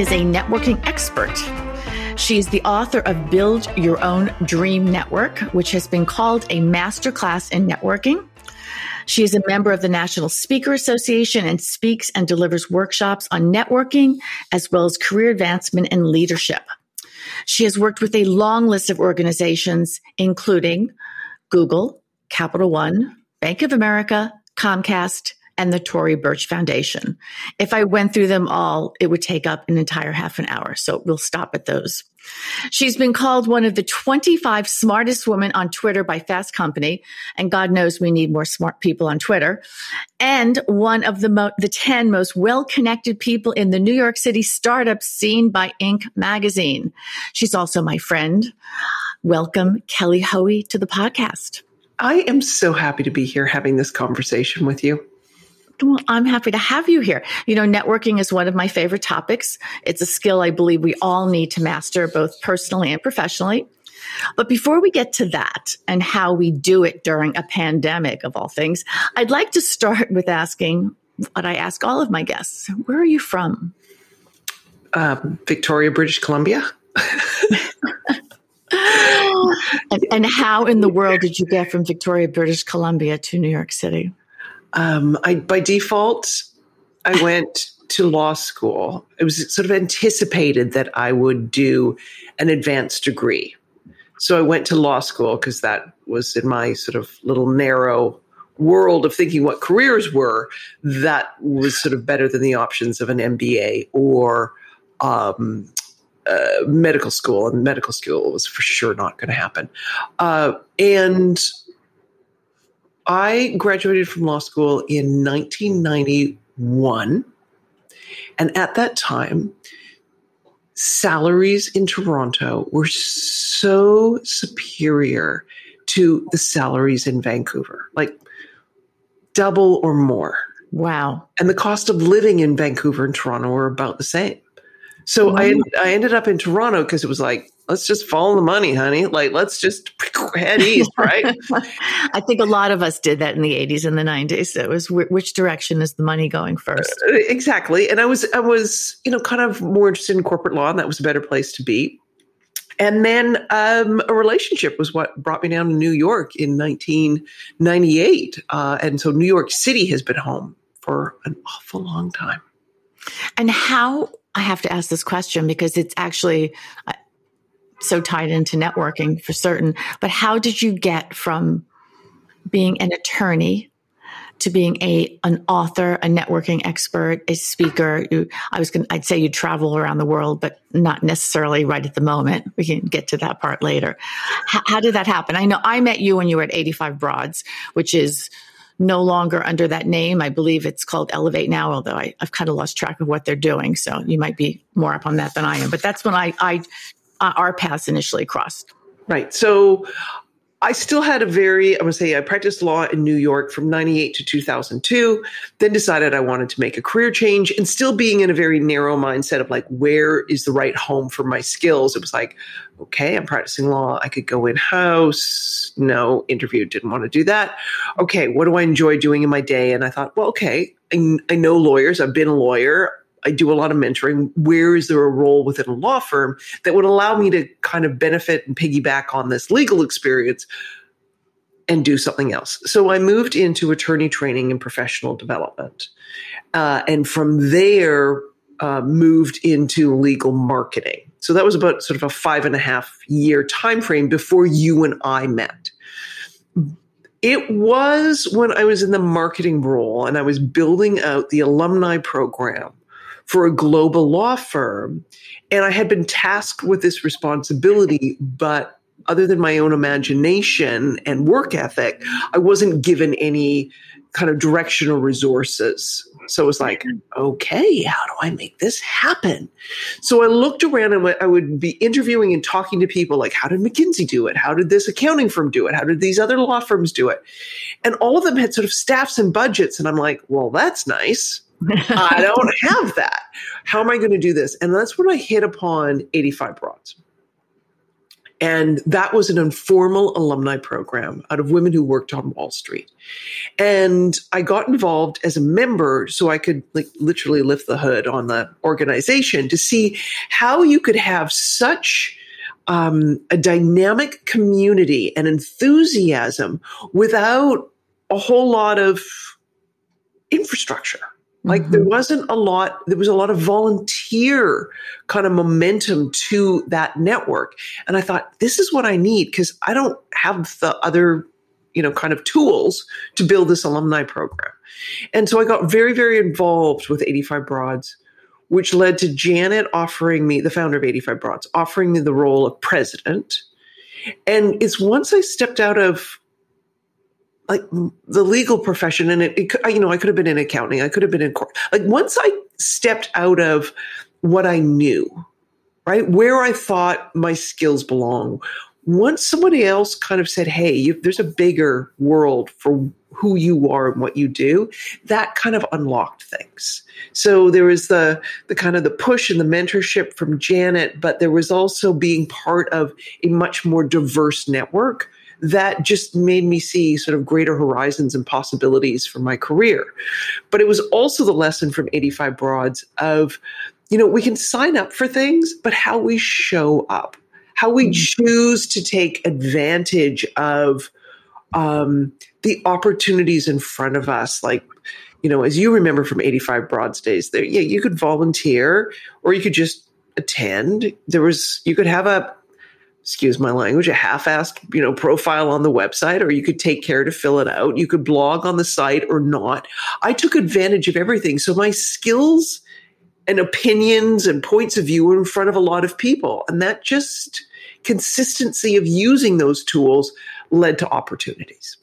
is a networking expert. She's the author of Build Your Own Dream Network, which has been called a masterclass in networking. She is a member of the National Speaker Association and speaks and delivers workshops on networking as well as career advancement and leadership. She has worked with a long list of organizations, including Google, Capital One, Bank of America, Comcast, and the Tory Burch Foundation. If I went through them all, it would take up an entire half an hour. So we'll stop at those. She's been called one of the 25 smartest women on Twitter by Fast Company, and God knows we need more smart people on Twitter, and one of the, mo- the 10 most well-connected people in the New York City startup scene by Inc. magazine. She's also my friend. Welcome, Kelly Hoey, to the podcast. I am so happy to be here having this conversation with you. Well, I'm happy to have you here. You know, networking is one of my favorite topics. It's a skill I believe we all need to master both personally and professionally. But before we get to that and how we do it during a pandemic of all things, I'd like to start with asking what I ask all of my guests. Where are you from? Um, Victoria, British Columbia. and, and how in the world did you get from Victoria, British Columbia to New York City? Um, I by default, I went to law school. It was sort of anticipated that I would do an advanced degree. So I went to law school because that was in my sort of little narrow world of thinking what careers were. That was sort of better than the options of an MBA or um, uh, medical school. And medical school was for sure not going to happen. Uh, and I graduated from law school in 1991. And at that time, salaries in Toronto were so superior to the salaries in Vancouver, like double or more. Wow. And the cost of living in Vancouver and Toronto were about the same. So I, I ended up in Toronto because it was like, let's just follow the money, honey. Like, let's just head east, right? I think a lot of us did that in the 80s and the 90s. It was which direction is the money going first? Uh, exactly. And I was, I was, you know, kind of more interested in corporate law, and that was a better place to be. And then um, a relationship was what brought me down to New York in 1998. Uh, and so New York City has been home for an awful long time. And how I have to ask this question because it's actually uh, so tied into networking for certain. But how did you get from being an attorney to being a an author, a networking expert, a speaker? You, I was going I'd say you travel around the world, but not necessarily right at the moment. We can get to that part later. H- how did that happen? I know I met you when you were at 85 Broads, which is no longer under that name. I believe it's called Ellevate now, although I, have kind of lost track of what they're doing. So you might be more up on that than I am. But that's when I, I uh, our paths initially crossed. Right. So I still had a very, I'm going to say, I practiced law in New York from 98 to 2002, then decided I wanted to make a career change and still being in a very narrow mindset of like, where is the right home for my skills? It was like, okay, I'm practicing law. I could go in house. No, interview, didn't want to do that. Okay, what do I enjoy doing in my day? And I thought, well, okay, I, I know lawyers. I've been a lawyer. I do a lot of mentoring. Where is there a role within a law firm that would allow me to kind of benefit and piggyback on this legal experience and do something else? So I moved into attorney training and professional development. Uh, and from there, uh, moved into legal marketing. So that was about sort of a five and a half year time frame before you and I met. It was when I was in the marketing role and I was building out the alumni program for a global law firm. And I had been tasked with this responsibility, but other than my own imagination and work ethic, I wasn't given any kind of direction or resources. So it was like, okay, how do I make this happen? So I looked around and I would be interviewing and talking to people like, how did McKinsey do it? How did this accounting firm do it? How did these other law firms do it? And all of them had sort of staffs and budgets. And I'm like, well, that's nice. I don't have that. How am I going to do this? And that's when I hit upon 85 Broads. And that was an informal alumni program out of women who worked on Wall Street. And I got involved as a member so I could like literally lift the hood on the organization to see how you could have such um, a dynamic community and enthusiasm without a whole lot of infrastructure. Like mm-hmm. there wasn't a lot, there was a lot of volunteer kind of momentum to that network. And I thought, this is what I need because I don't have the other, you know, kind of tools to build this alumni program. And so I got very, very involved with 85 Broads, which led to Janet offering me, the founder of 85 Broads, offering me the role of president. And it's once I stepped out of like the legal profession and it, it, you know i could have been in accounting i could have been in court. Like once i stepped out of what i knew right where i thought my skills belong once somebody else kind of said hey you, there's a bigger world for who you are and what you do that kind of unlocked things. So there was the the kind of the push and the mentorship from janet but there was also being part of a much more diverse network that just made me see sort of greater horizons and possibilities for my career. But it was also the lesson from 85 Broads of, you know, we can sign up for things, but how we show up, how we mm-hmm. choose to take advantage of um, the opportunities in front of us, like you know, as you remember from 85 Broads days, there, yeah, you could volunteer or you could just attend. There was, you could have a excuse my language, a half-assed, you know, profile on the website, or you could take care to fill it out. You could blog on the site or not. I took advantage of everything. So my skills and opinions and points of view were in front of a lot of people. And that just consistency of using those tools led to opportunities.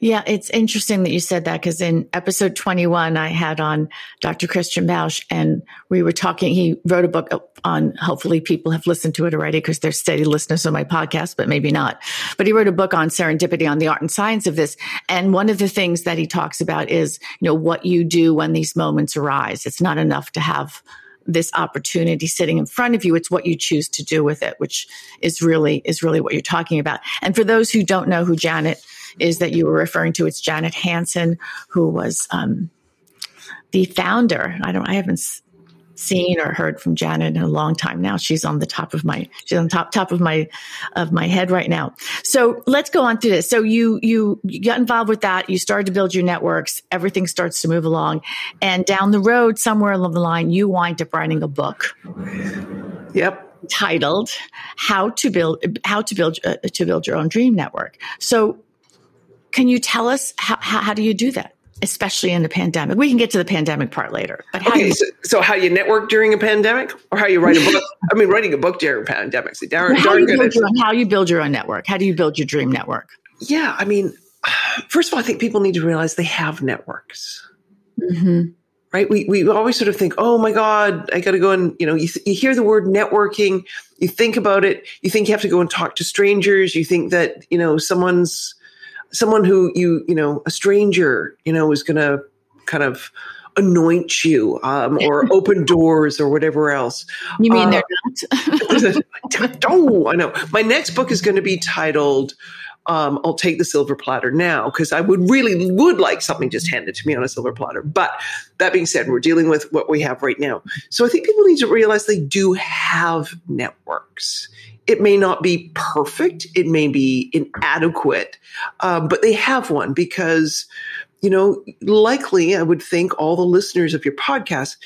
Yeah, it's interesting that you said that because in episode 21, I had on Dr. Christian Busch and we were talking. He wrote a book on, hopefully, people have listened to it already because they're steady listeners of my podcast, but maybe not. But he wrote a book on serendipity, on the art and science of this. And one of the things that he talks about is, you know, what you do when these moments arise. It's not enough to have this opportunity sitting in front of you it's what you choose to do with it which is really is really what you're talking about and for those who don't know who janet is that you were referring to. It's Janet Hanson, who was um, the founder. I don't. I haven't seen or heard from Janet in a long time now. She's on the top of my she's on top top of my of my head right now. So let's go on through this. So you you you got involved with that. You started to build your networks. Everything starts to move along, and down the road, somewhere along the line, you wind up writing a book. Yep titled how to build how to build uh, to build your own dream network so can you tell us how, how, how do you do that? especially in the pandemic. We can get to the pandemic part later. But how okay, you, so, so, how you network during a pandemic, or how you write a book? I mean, writing a book during a pandemic. See, darn, how, darn you own, how you build your own network. How do you build your dream network? Yeah, I mean, first of all, I think people need to realize they have networks. Mm-hmm. Right? We we always sort of think, oh my God, I got to go and you know, you, you hear the word networking, you think about it, you think you have to go and talk to strangers, you think that you know someone's someone who you you know a stranger you know is going to kind of anoint you um, or open doors or whatever else. You mean uh, they're not? oh, I know. My next book is going to be titled um, "I'll Take the Silver Platter Now" because I would really would like something just handed to me on a silver platter. But that being said, we're dealing with what we have right now. So I think people need to realize they do have networks. It may not be perfect, it may be inadequate, uh, but they have one because, you know, likely I would think all the listeners of your podcast,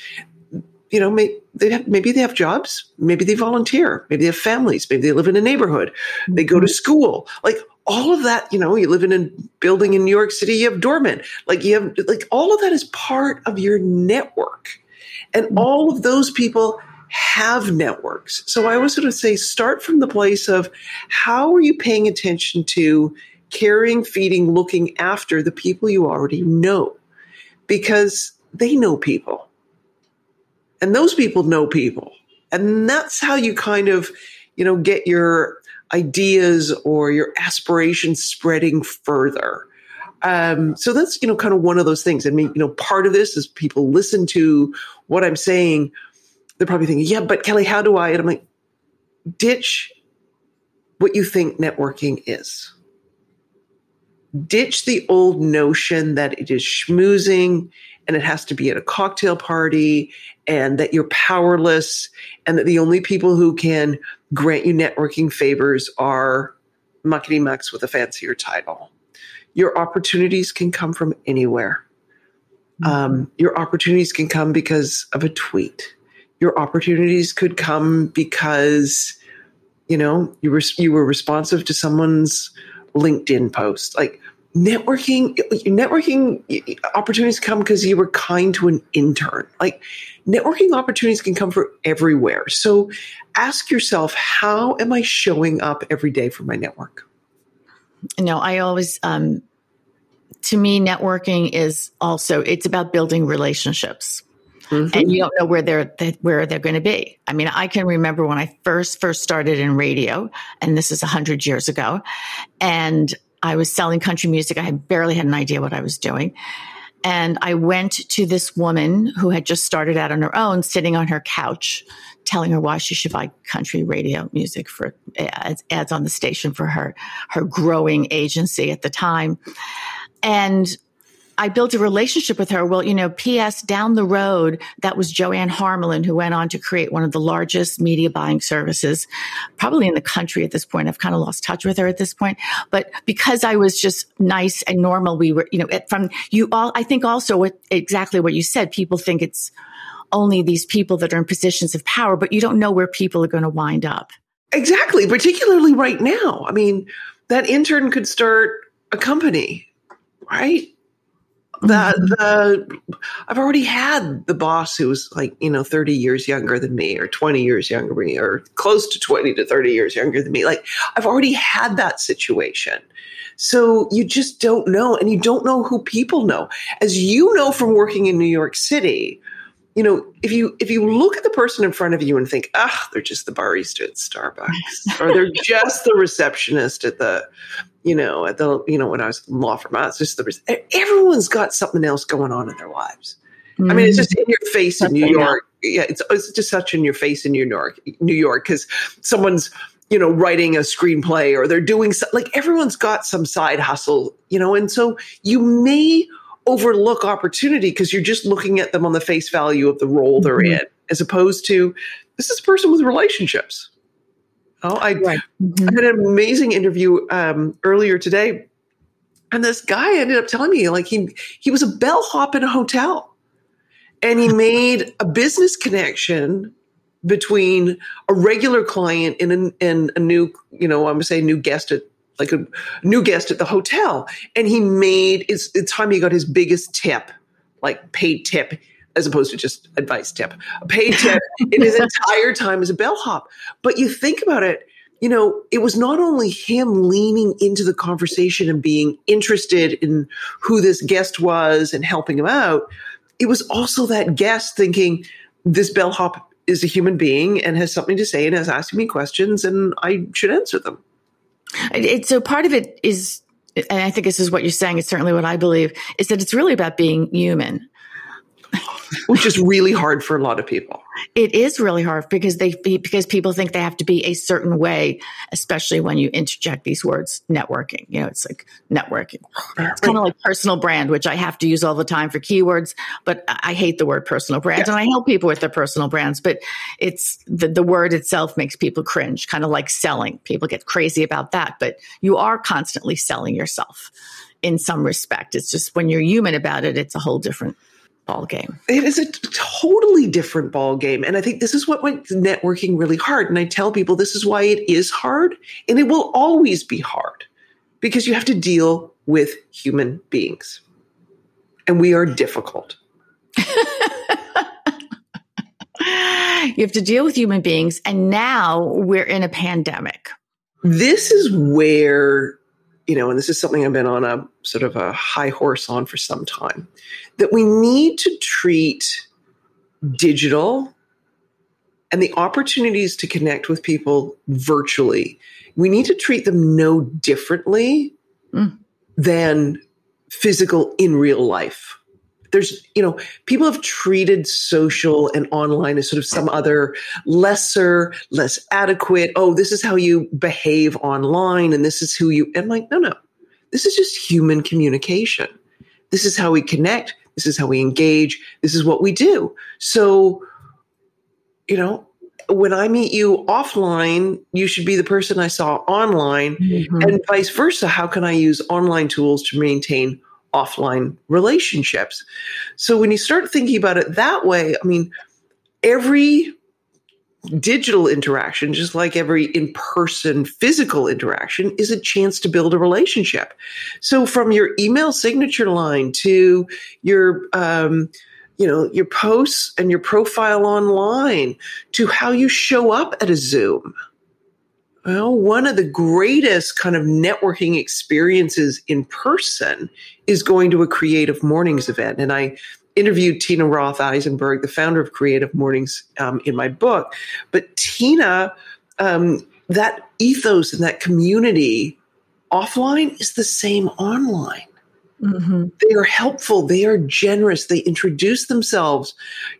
you know, may, they have, maybe they have jobs, maybe they volunteer, maybe they have families, maybe they live in a neighborhood, they go to mm-hmm. school. Like all of that, you know, you live in a building in New York City, you have doormen. Like you have, like all of that is part of your network. And mm-hmm. all of those people have networks. So I always sort of say start from the place of how are you paying attention to caring, feeding, looking after the people you already know? Because they know people. And those people know people. And that's how you kind of, you know, get your ideas or your aspirations spreading further. Um, so that's, you know, kind of one of those things. I mean, you know, part of this is people listen to what I'm saying. They're probably thinking, yeah, but Kelly, how do I? And I'm like, ditch what you think networking is. Ditch the old notion that it is schmoozing and it has to be at a cocktail party and that you're powerless and that the only people who can grant you networking favors are muckety mucks with a fancier title. Your opportunities can come from anywhere. Mm-hmm. Um, your opportunities can come because of a tweet. Your opportunities could come because, you know, you were you were responsive to someone's LinkedIn post. Like networking, networking opportunities come because you were kind to an intern. Like networking opportunities can come from everywhere. So ask yourself, how am I showing up every day for my network? No, I always, um, to me, networking is also, it's about building relationships. Mm-hmm. And you don't know where they're where they're going to be. I mean, I can remember when I first first started in radio, and this is hundred years ago, and I was selling country music. I had barely had an idea what I was doing, and I went to this woman who had just started out on her own, sitting on her couch, telling her why she should buy country radio music for ads, ads on the station for her, her growing agency at the time. And I built a relationship with her. Well, you know, P.S. down the road, that was Joanne Harmelin, who went on to create one of the largest media buying services, probably in the country at this point. I've kind of lost touch with her at this point. But because I was just nice and normal, we were, you know, from you all, I think also what exactly what you said, people think it's only these people that are in positions of power, but you don't know where people are going to wind up. Exactly. Particularly right now. I mean, that intern could start a company, right? The the I've already had the boss who was like you know 30 years younger than me or 20 years younger than me or close to 20 to 30 years younger than me. Like I've already had that situation. So you just don't know and you don't know who people know. As you know from working in New York City you know if you if you look at the person in front of you and think ah they're just the barista at Starbucks or they're just the receptionist at the you know, at the, you know, when I was in law firm, it's just the, everyone's got something else going on in their lives. Mm-hmm. I mean, it's just in your face in New York. Yeah, it's, it's just such in your face in New York, New York, because someone's, you know, writing a screenplay or they're doing so, like everyone's got some side hustle, you know, and so you may overlook opportunity because you're just looking at them on the face value of the role they're mm-hmm. in, as opposed to this is a person with relationships. Oh, I, right. mm-hmm. I had an amazing interview um, earlier today, and this guy ended up telling me like he he was a bellhop in a hotel, and he made a business connection between a regular client and a, and a new you know I'm gonna say new guest at like a new guest at the hotel, and he made it's the time he got his biggest tip, like paid tip as opposed to just advice tip, a paid tip in his entire time as a bellhop. But you think about it, you know, it was not only him leaning into the conversation and being interested in who this guest was and helping him out. It was also that guest thinking this bellhop is a human being and has something to say and is asking me questions and I should answer them. It, so part of it is, and I think this is what you're saying. It's certainly what I believe is that it's really about being human which is really hard for a lot of people. It is really hard because they because people think they have to be a certain way, especially when you interject these words networking. You know, it's like networking. It's kind of like personal brand, which I have to use all the time for keywords, but I hate the word personal brand and I help people with their personal brands, but it's the, the word itself makes people cringe, kind of like selling. People get crazy about that, but you are constantly selling yourself in some respect. It's just when you're human about it, it's a whole different ball game. It is a totally different ball game. And I think this is what makes networking really hard. And I tell people this is why it is hard and it will always be hard because you have to deal with human beings. And we are difficult. you have to deal with human beings. And now we're in a pandemic. This is where you know, and this is something I've been on a sort of a high horse on for some time, that we need to treat digital and the opportunities to connect with people virtually, we need to treat them no differently mm. than physical in real life. There's, you know, people have treated social and online as sort of some other lesser, less adequate. Oh, this is how you behave online, and this is who you. And like, no, no, this is just human communication. This is how we connect. This is how we engage. This is what we do. So, you know, when I meet you offline, you should be the person I saw online, mm-hmm. and vice versa. How can I use online tools to maintain offline relationships? So when you start thinking about it that way, I mean, every digital interaction, just like every in person physical interaction, is a chance to build a relationship. So from your email signature line to your, um, you know, your posts and your profile online to how you show up at a Zoom. Well, one of the greatest kind of networking experiences in person is going to a creative mornings event. And I interviewed Tina Roth Eisenberg, the founder of Creative Mornings, um, in my book. But Tina, um, that ethos and that community offline is the same online. Mm-hmm. They are helpful. They are generous. They introduce themselves,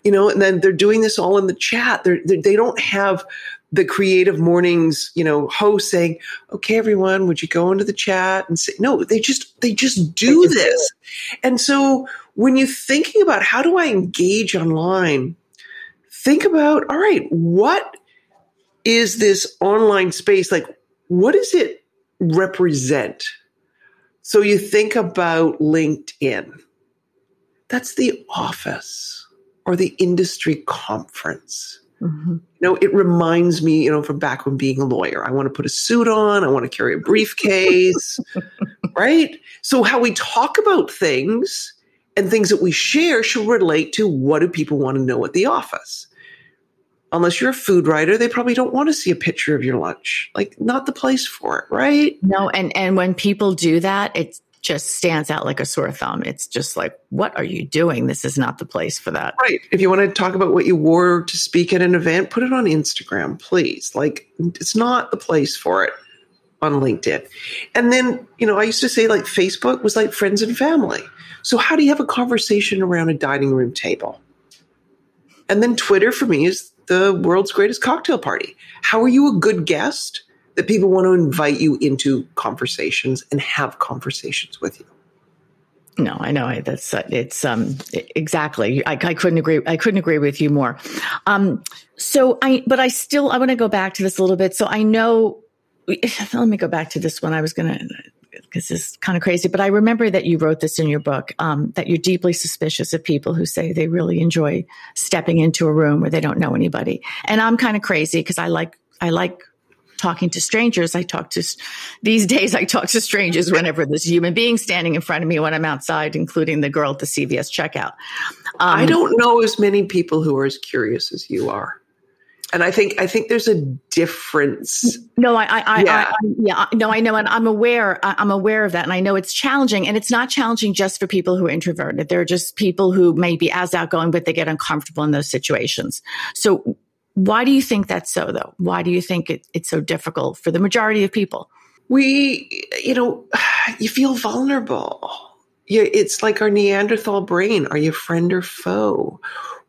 you know, and then they're doing this all in the chat. They're, they're, they do not have the creative mornings, you know, host saying, "Okay, everyone, would you go into the chat and say?" No, they just they just do they this. Do and so when you're thinking about how do I engage online, think about all right, what is this online space like? What does it represent? So you think about LinkedIn. That's the office or the industry conference. Mm-hmm. You know, it reminds me, you know, from back when being a lawyer, I want to put a suit on, I want to carry a briefcase, right? So how we talk about things and things that we share should relate to what do people want to know at the office unless you're a food writer, they probably don't want to see a picture of your lunch. Like not the place for it, right? No, and and when people do that, it just stands out like a sore thumb. It's just like, what are you doing? This is not the place for that. Right. If you want to talk about what you wore to speak at an event, put it on Instagram, please. Like it's not the place for it on LinkedIn. And then, you know, I used to say like Facebook was like friends and family. So how do you have a conversation around a dining room table? And then Twitter for me is the world's greatest cocktail party. How are you a good guest that people want to invite you into conversations and have conversations with you? No, I know that's uh, it's um exactly. I, I, couldn't agree. I couldn't agree with you more. Um, so I, but I still I want to go back to this a little bit. So I know. Let me go back to this one. I was to because it's kind of crazy. But I remember that you wrote this in your book um, that you're deeply suspicious of people who say they really enjoy stepping into a room where they don't know anybody. And I'm kind of crazy because I like I like talking to strangers. I talk to these days. I talk to strangers whenever there's a human being standing in front of me when I'm outside, including the girl at the CVS checkout. Um, I don't know as many people who are as curious as you are and I think I think there's a difference. No, I, I, yeah. I, I, yeah, no, I know, and I'm aware. I'm aware of that, and I know it's challenging, and it's not challenging just for people who are introverted. There are just people who may be as outgoing, but they get uncomfortable in those situations. So, why do you think that's so, though? Why do you think it, it's so difficult for the majority of people? We, you know, you feel vulnerable. You, it's like our Neanderthal brain. Are you friend or foe?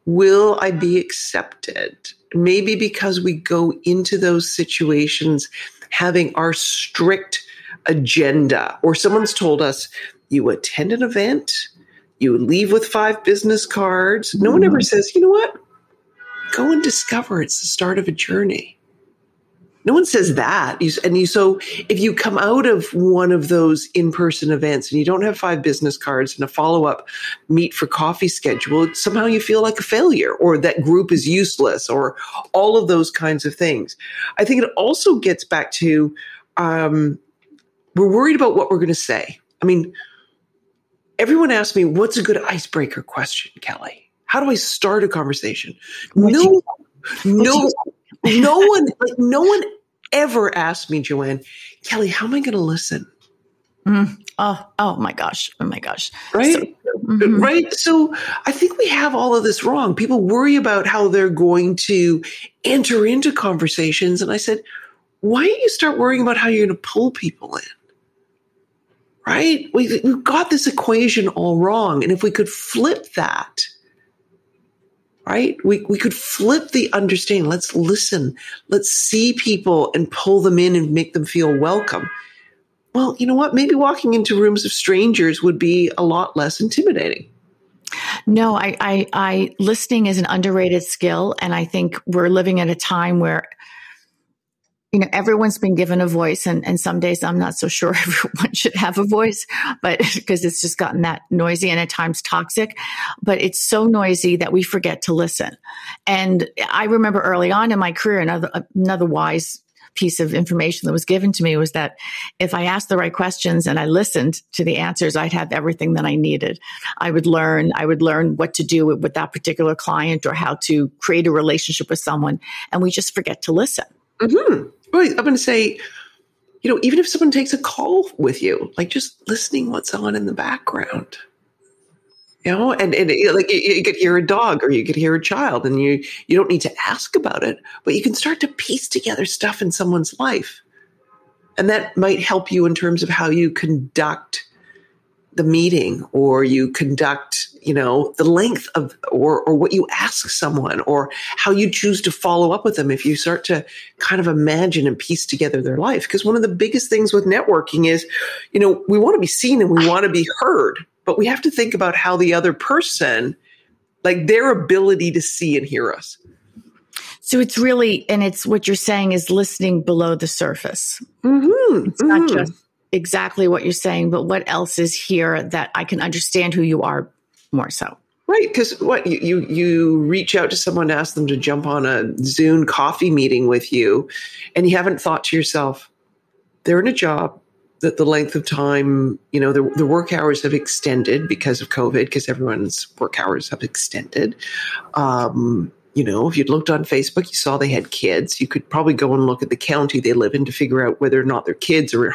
Will I be accepted? maybe because we go into those situations having our strict agenda, or someone's told us, you attend an event, you leave with five business cards. No one ever mm-hmm. says, you know what? Go and discover it's the start of a journey. No one says that. And you, so if you come out of one of those in-person events and you don't have five business cards and a follow-up meet for coffee schedule, somehow you feel like a failure or that group is useless or all of those kinds of things. I think it also gets back to um, we're worried about what we're going to say. I mean, everyone asks me, what's a good icebreaker question, Kelly? How do I start a conversation? no, no no one, like no one ever asked me, Joanne, Kelly, how am I going to listen? Mm. Oh, oh my gosh. Oh my gosh. Right. So, mm-hmm. Right. So I think we have all of this wrong. People worry about how they're going to enter into conversations. And I said, why don't you start worrying about how you're going to pull people in? Right? We've, we've got this equation all wrong. And if we could flip that, right? We, we could flip the understanding. Let's listen. Let's see people and pull them in and make them feel welcome. Well, you know what? Maybe walking into rooms of strangers would be a lot less intimidating. No, I, I, I, listening is an underrated skill. And I think we're living at a time where you know, everyone's been given a voice and, and some days I'm not so sure everyone should have a voice, but because it's just gotten that noisy and at times toxic, but it's so noisy that we forget to listen. And I remember early on in my career, another, another wise piece of information that was given to me was that if I asked the right questions and I listened to the answers, I'd have everything that I needed. I would learn, I would learn what to do with, with that particular client or how to create a relationship with someone. And we just forget to listen. Mm-hmm. Right. I'm going to say, you know, even if someone takes a call with you, like just listening what's on in the background. You know, and, and like you, you could hear a dog or you could hear a child and you you don't need to ask about it, but you can start to piece together stuff in someone's life. And that might help you in terms of how you conduct the meeting or you conduct you know the length of or or what you ask someone or how you choose to follow up with them if you start to kind of imagine and piece together their life. Because one of the biggest things with networking is you know we want to be seen and we want to be heard but we have to think about how the other person like their ability to see and hear us. So it's really and it's what you're saying is listening below the surface. Mm-hmm, it's mm-hmm. not just exactly what you're saying, but what else is here that I can understand who you are more so? Right, because what you, you you reach out to someone ask them to jump on a Zoom coffee meeting with you, and you haven't thought to yourself, they're in a job that the length of time, you know, the, the work hours have extended because of COVID, because everyone's work hours have extended. Um, you know, if you'd looked on Facebook, you saw they had kids. You could probably go and look at the county they live in to figure out whether or not their kids are,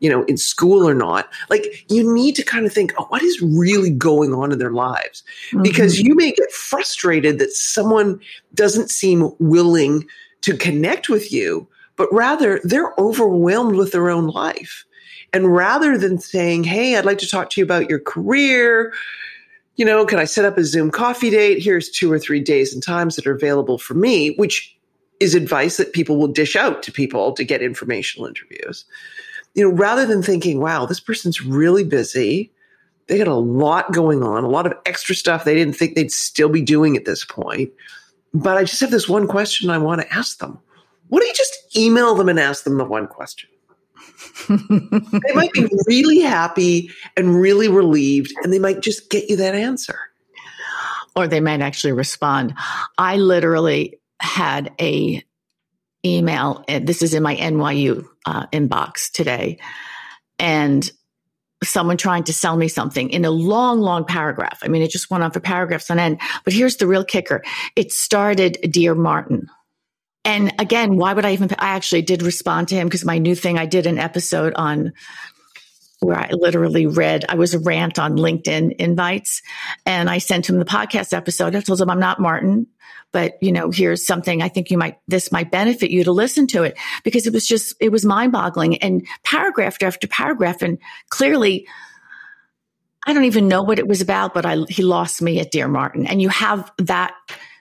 you know, in school or not. Like, you need to kind of think, oh, what is really going on in their lives? Mm-hmm. Because you may get frustrated that someone doesn't seem willing to connect with you, but rather they're overwhelmed with their own life. And rather than saying, hey, I'd like to talk to you about your career, you know, can I set up a Zoom coffee date? Here's two or three days and times that are available for me, which is advice that people will dish out to people to get informational interviews. You know, rather than thinking, wow, this person's really busy. They got a lot going on, a lot of extra stuff they didn't think they'd still be doing at this point. But I just have this one question I want to ask them. What do you just email them and ask them the one question? They might be really happy and really relieved, and they might just get you that answer. Or they might actually respond. I literally had a email. This is in my NYU uh, inbox today, and someone trying to sell me something in a long, long paragraph. I mean, it just went on for paragraphs on end. But here's the real kicker: it started, "Dear Martin." And again, why would I even? I actually did respond to him because my new thing, I did an episode on where I literally read, I was a rant on LinkedIn invites and I sent him the podcast episode. I told him I'm not Martin, but you know, here's something I think you might, this might benefit you to listen to it because it was just, it was mind boggling and paragraph after paragraph. And clearly, I don't even know what it was about, but I, he lost me at Dear Martin. And you have that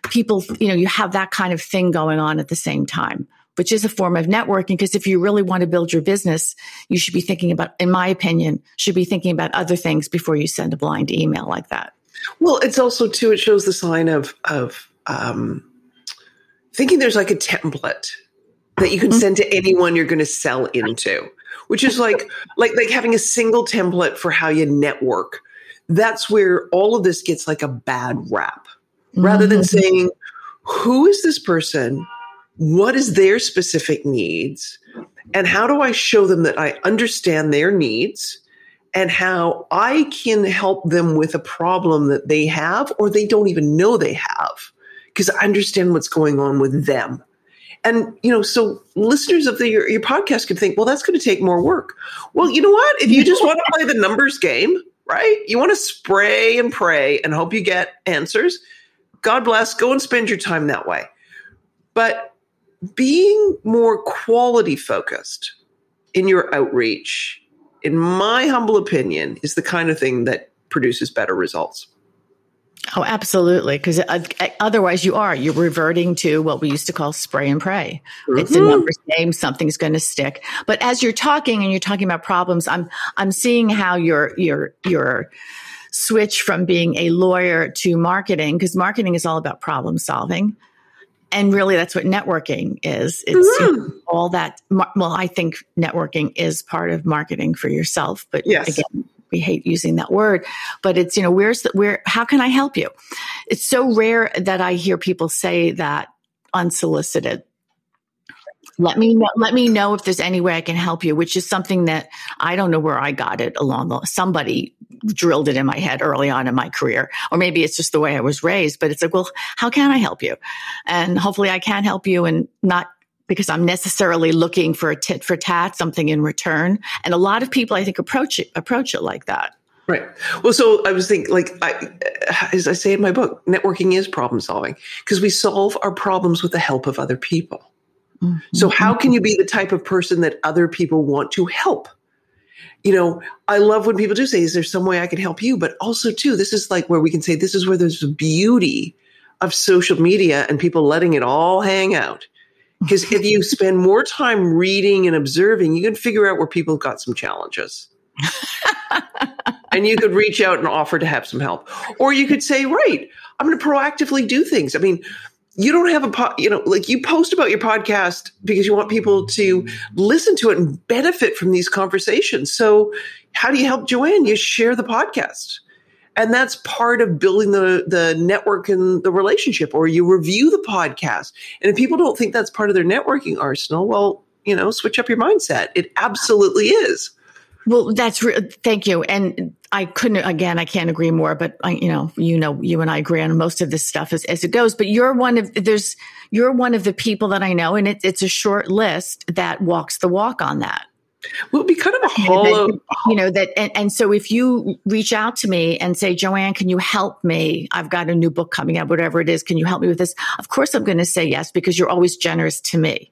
people, you know, you have that kind of thing going on at the same time, which is a form of networking. Because if you really want to build your business, you should be thinking about, in my opinion, should be thinking about other things before you send a blind email like that. Well, it's also too, it shows the sign of, of, um, thinking there's like a template that you can mm-hmm. send to anyone you're going to sell into, which is like, like, like having a single template for how you network. That's where all of this gets like a bad rap rather than mm-hmm. saying, who is this person? What is their specific needs? And how do I show them that I understand their needs and how I can help them with a problem that they have or they don't even know they have? Because I understand what's going on with them. And, you know, so listeners of the, your, your podcast could think, well, that's going to take more work. Well, you know what? If you just want to play the numbers game, right? You want to spray and pray and hope you get answers. God bless. Go and spend your time that way. But being more quality focused in your outreach, in my humble opinion, is the kind of thing that produces better results. Oh, absolutely. Because uh, otherwise, you are you're reverting to what we used to call spray and pray. Mm-hmm. It's a numbers game; something's going to stick. But as you're talking and you're talking about problems, I'm I'm seeing how your your your switch from being a lawyer to marketing because marketing is all about problem solving and really that's what networking is it's mm-hmm. all that well i think networking is part of marketing for yourself but yes. again we hate using that word, but it's, you know, where's the, where, how can I help you? It's so rare that I hear people say that unsolicited. Let me know, let me know if there's any way I can help you, which is something that I don't know where I got it along the, somebody drilled it in my head early on in my career. Or maybe it's just the way I was raised, but it's like, well, how can I help you? And hopefully I can help you and not because I'm necessarily looking for a tit for tat, something in return. And a lot of people, I think, approach it approach it like that. Right. Well, so I was thinking, like, I, as I say in my book, networking is problem solving because we solve our problems with the help of other people. Mm-hmm. So, how can you be the type of person that other people want to help? You know, I love when people do say, "Is there some way I can help you?" But also, too, this is like where we can say, "This is where there's the beauty of social media and people letting it all hang out." Because if you spend more time reading and observing, you can figure out where people have got some challenges. and you could reach out and offer to have some help. Or you could say, right, I'm going to proactively do things. I mean, you don't have a po- you know like you post about your podcast because you want people to listen to it and benefit from these conversations. So how do you help joanne? You share the podcast. And that's part of building the the network and the relationship or you review the podcast. And if people don't think that's part of their networking arsenal well you know switch up your mindset. It absolutely is well that's re- thank you. And i couldn't again i can't agree more but i you know you know you and i agree on most of this stuff as, as it goes. But you're one of there's you're one of the people that i know and it, it's a short list that walks the walk on that. Will be kind of a hollow you know that and, and, so if you reach out to me and say joanne can you help me? I've got a new book coming out whatever it is can you help me with this? Of course i'm going to say yes because you're always generous to me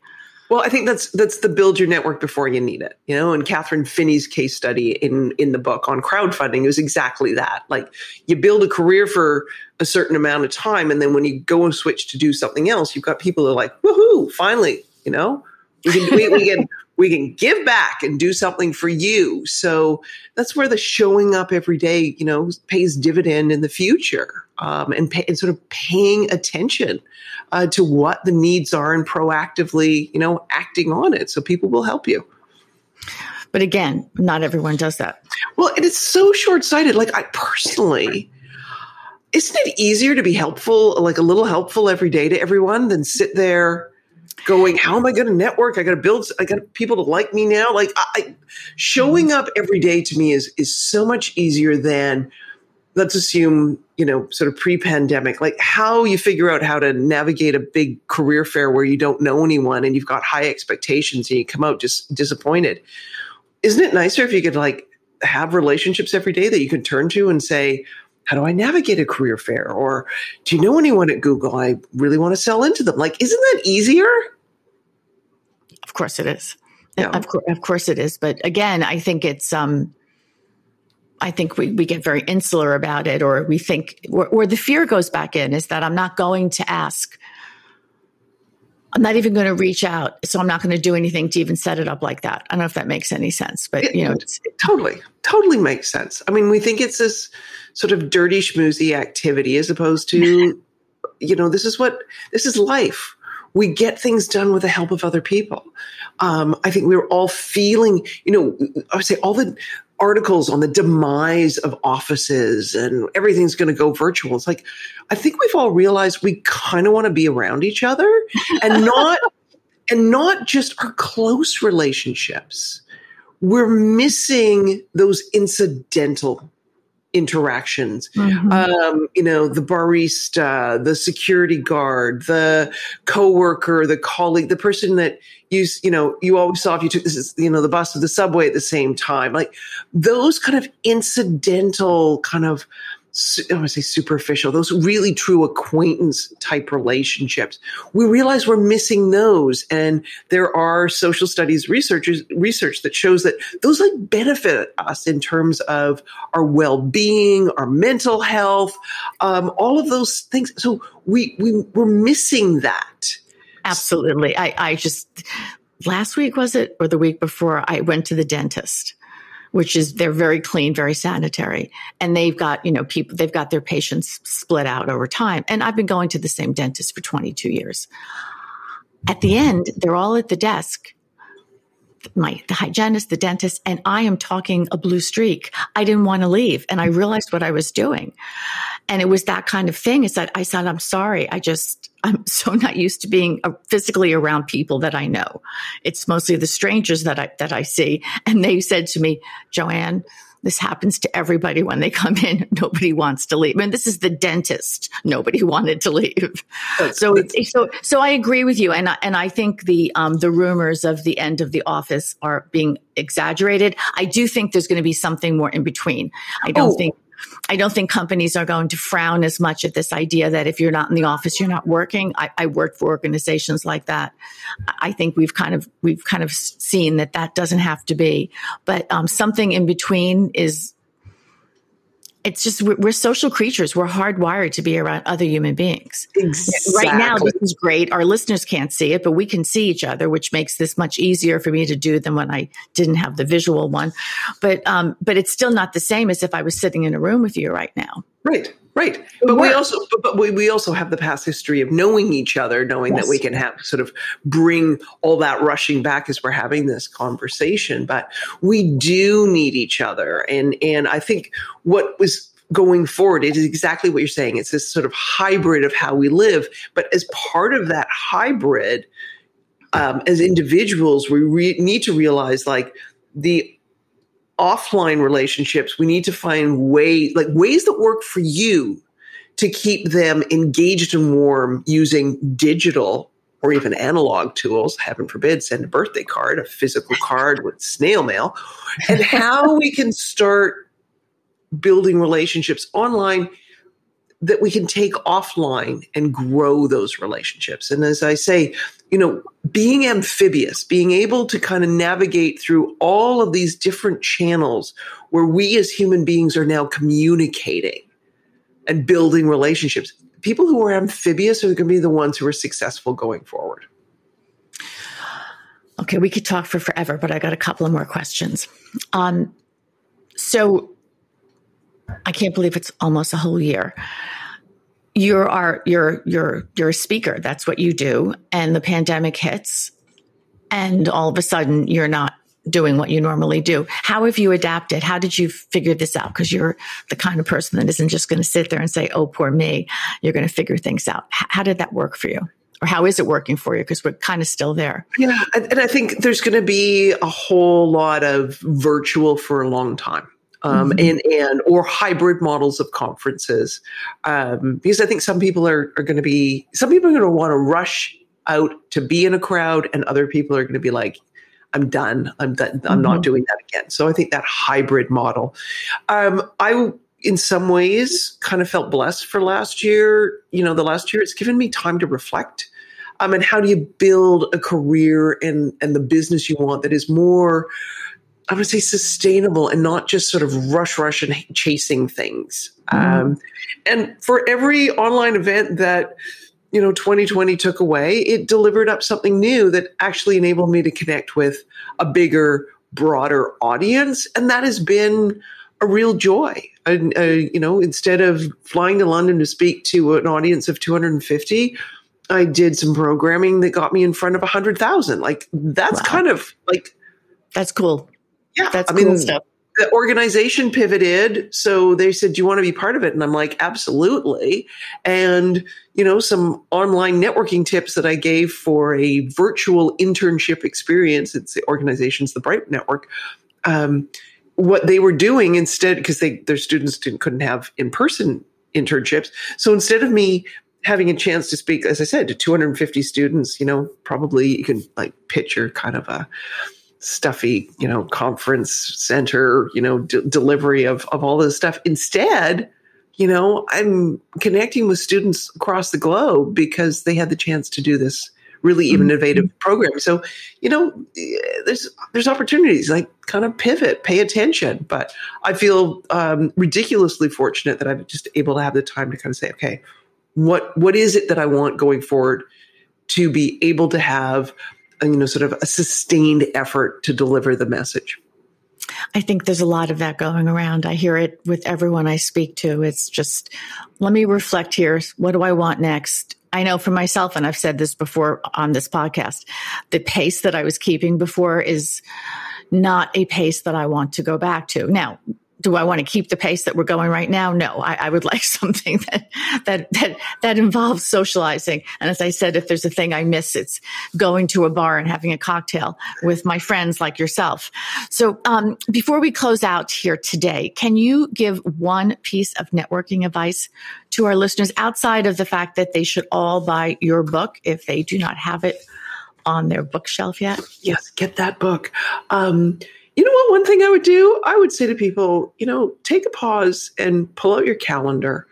well i think that's that's the build your network before you need it you know and catherine finney's case study in in the book on crowdfunding is exactly that like you build a career for a certain amount of time and then when you go and switch to do something else you've got people that are like woohoo finally you know we can we, we can we can give back and do something for you. So that's where the showing up every day, you know, pays dividend in the future, um, and, pay, and, sort of paying attention uh, to what the needs are and proactively, you know, acting on it. So people will help you. But again, not everyone does that. Well, it is so short sighted. Like I personally. Isn't it easier to be helpful, like a little helpful every day to everyone than sit there going, how am I going to network? I got to build, I got people to like me now. Like I, showing up every day to me is, is so much easier than let's assume, you know, sort of pre-pandemic, like how you figure out how to navigate a big career fair where you don't know anyone and you've got high expectations and you come out just disappointed. Isn't it nicer if you could like have relationships every day that you can turn to and say, how do I navigate a career fair? Or do you know anyone at Google? I really want to sell into them. Like, isn't that easier? Of course it is. Yeah. Of, course, of course it is. But again, I think it's, um, I think we, we get very insular about it, or we think, where, or the fear goes back in is that I'm not going to ask. I'm not even going to reach out. So I'm not going to do anything to even set it up like that. I don't know if that makes any sense, but you know, it totally, totally makes sense. I mean, we think it's this sort of dirty schmoozy activity as opposed to, you know, this is what, this is life. We get things done with the help of other people. Um, I think we are all feeling, you know, I would say all the articles on the demise of offices and everything's going to go virtual. It's like, I think we've all realized we kind of want to be around each other and not, and not just our close relationships. We're missing those incidental interactions. Mm-hmm. Um, you know, the barista, the security guard, the coworker, the colleague, the person that you, you know, you always saw if you took this, is, you know, the bus or the subway at the same time. Like those kind of incidental kind of I want to say superficial, those really true acquaintance type relationships. We realize we're missing those. And there are social studies researchers research that shows that those like benefit us in terms of our well-being, our mental health, um, all of those things. So we, we we're missing that. Absolutely. I, I just last week was it or the week before I went to the dentist which is they're very clean, very sanitary. And they've got, you know, people, they've got their patients split out over time. And I've been going to the same dentist for 22 years. At the end, they're all at the desk. My the hygienist, the dentist, and I am talking a blue streak. I didn't want to leave, and I realized what I was doing, and it was that kind of thing. I said, I said, I'm sorry. I just I'm so not used to being uh, physically around people that I know. It's mostly the strangers that I that I see. And they said to me, Joanne, this happens to everybody when they come in. Nobody wants to leave. And this is the dentist. Nobody wanted to leave. That's, so, that's, so, so I agree with you. And I, and I think the, um, the rumors of the end of the office are being exaggerated. I do think there's going to be something more in between. I don't oh. think I don't think companies are going to frown as much at this idea that if you're not in the office, you're not working. I, I work for organizations like that. I think we've kind of we've kind of seen that that doesn't have to be, but um, something in between is it's just we're, we're, social creatures. We're hardwired to be around other human beings. Exactly. Right now, this is great. Our listeners can't see it, but we can see each other, which makes this much easier for me to do than when I didn't have the visual one. But um, but it's still not the same as if I was sitting in a room with you right now. Right. Right. But we also but, but we, we also have the past history of knowing each other, knowing yes. that we can have sort of bring all that rushing back as we're having this conversation. But we do need each other. And and I think what was going forward, it is exactly what you're saying. It's this sort of hybrid of how we live. But as part of that hybrid, um, as individuals, we re- need to realize like the offline relationships, we need to find ways, like ways that work for you to keep them engaged and warm using digital or even analog tools. Heaven forbid, send a birthday card, a physical card with snail mail, and how we can start building relationships online that we can take offline and grow those relationships. And as I say, you know, being amphibious, being able to kind of navigate through all of these different channels where we as human beings are now communicating and building relationships. People who are amphibious are going to be the ones who are successful going forward. Okay, we could talk for forever, but I got a couple of more questions. Um, so I can't believe it's almost a whole year. You're our, you're you're you're a speaker. That's what you do. And the pandemic hits, and all of a sudden you're not doing what you normally do. How have you adapted? How did you figure this out? Because you're the kind of person that isn't just going to sit there and say, "Oh, poor me." You're going to figure things out. How did that work for you? Or how is it working for you? Because we're kind of still there. Yeah. And I think there's going to be a whole lot of virtual for a long time um, mm-hmm. and and or hybrid models of conferences um, because I think some people are are going to be some people are going to want to rush out to be in a crowd and other people are going to be like I'm done I'm done I'm mm-hmm. not doing that again so I think that hybrid model um, I in some ways kind of felt blessed for last year you know the last year it's given me time to reflect um, and how do you build a career and and the business you want that is more I would say sustainable and not just sort of rush, rush and chasing things. Mm-hmm. Um, and for every online event that you know 2020 took away, it delivered up something new that actually enabled me to connect with a bigger, broader audience, and that has been a real joy. And, uh, you know, instead of flying to London to speak to an audience of 250, I did some programming that got me in front of 100,000. Like that's wow. kind of like that's cool. Yeah, that's I cool mean, stuff. The organization pivoted, so they said, "Do you want to be part of it?" And I'm like, "Absolutely." And you know, some online networking tips that I gave for a virtual internship experience. It's the organization's the Bright Network. Um, what they were doing instead because they their students didn't couldn't have in person internships. So instead of me having a chance to speak, as I said, to 250 students, you know, probably you can like picture kind of a stuffy, you know, conference center, you know, d- delivery of, of all this stuff. Instead, you know, I'm connecting with students across the globe because they had the chance to do this really mm-hmm. innovative mm-hmm. program. So, you know, there's there's opportunities like kind of pivot, pay attention. But I feel um, ridiculously fortunate that I'm just able to have the time to kind of say, okay, what what is it that I want going forward to be able to have, you know, sort of a sustained effort to deliver the message. I think there's a lot of that going around. I hear it with everyone I speak to. It's just, let me reflect here. What do I want next? I know for myself, and I've said this before on this podcast, the pace that I was keeping before is not a pace that I want to go back to. Now, do I want to keep the pace that we're going right now? No, I, I, would like something that, that, that, that involves socializing. And as I said, if there's a thing I miss, it's going to a bar and having a cocktail with my friends like yourself. So, um, before we close out here today, can you give one piece of networking advice to our listeners outside of the fact that they should all buy your book if they do not have it on their bookshelf yet? Yes, get that book. Um, you know what? One thing I would do, I would say to people, you know, take a pause and pull out your calendar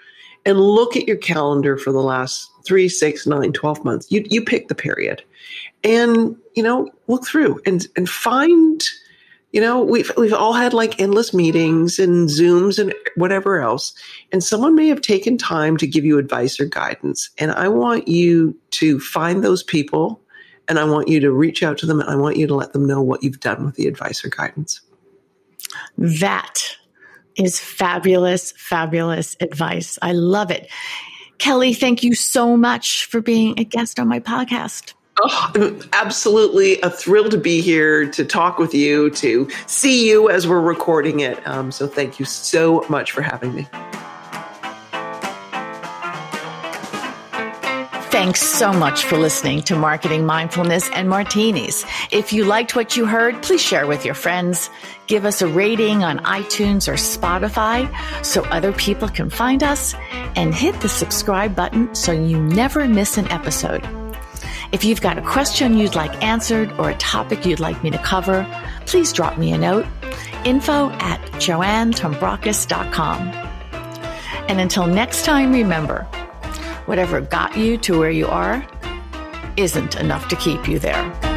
and look at your calendar for the last three, six, nine, 12 months. You, you pick the period and, you know, look through and, and find, you know, we've, we've all had like endless meetings and Zooms and whatever else. And someone may have taken time to give you advice or guidance. And I want you to find those people and I want you to reach out to them and I want you to let them know what you've done with the advice or guidance. That is fabulous, fabulous advice. I love it. Kelly, thank you so much for being a guest on my podcast. Oh, I'm absolutely a thrill to be here to talk with you, to see you as we're recording it. Um, so thank you so much for having me. Thanks so much for listening to Marketing Mindfulness and Martinis. If you liked what you heard, please share with your friends. Give us a rating on iTunes or Spotify so other people can find us and hit the subscribe button so you never miss an episode. If you've got a question you'd like answered or a topic you'd like me to cover, please drop me a note. Info at joannetombrakos.com. And until next time, remember, whatever got you to where you are isn't enough to keep you there.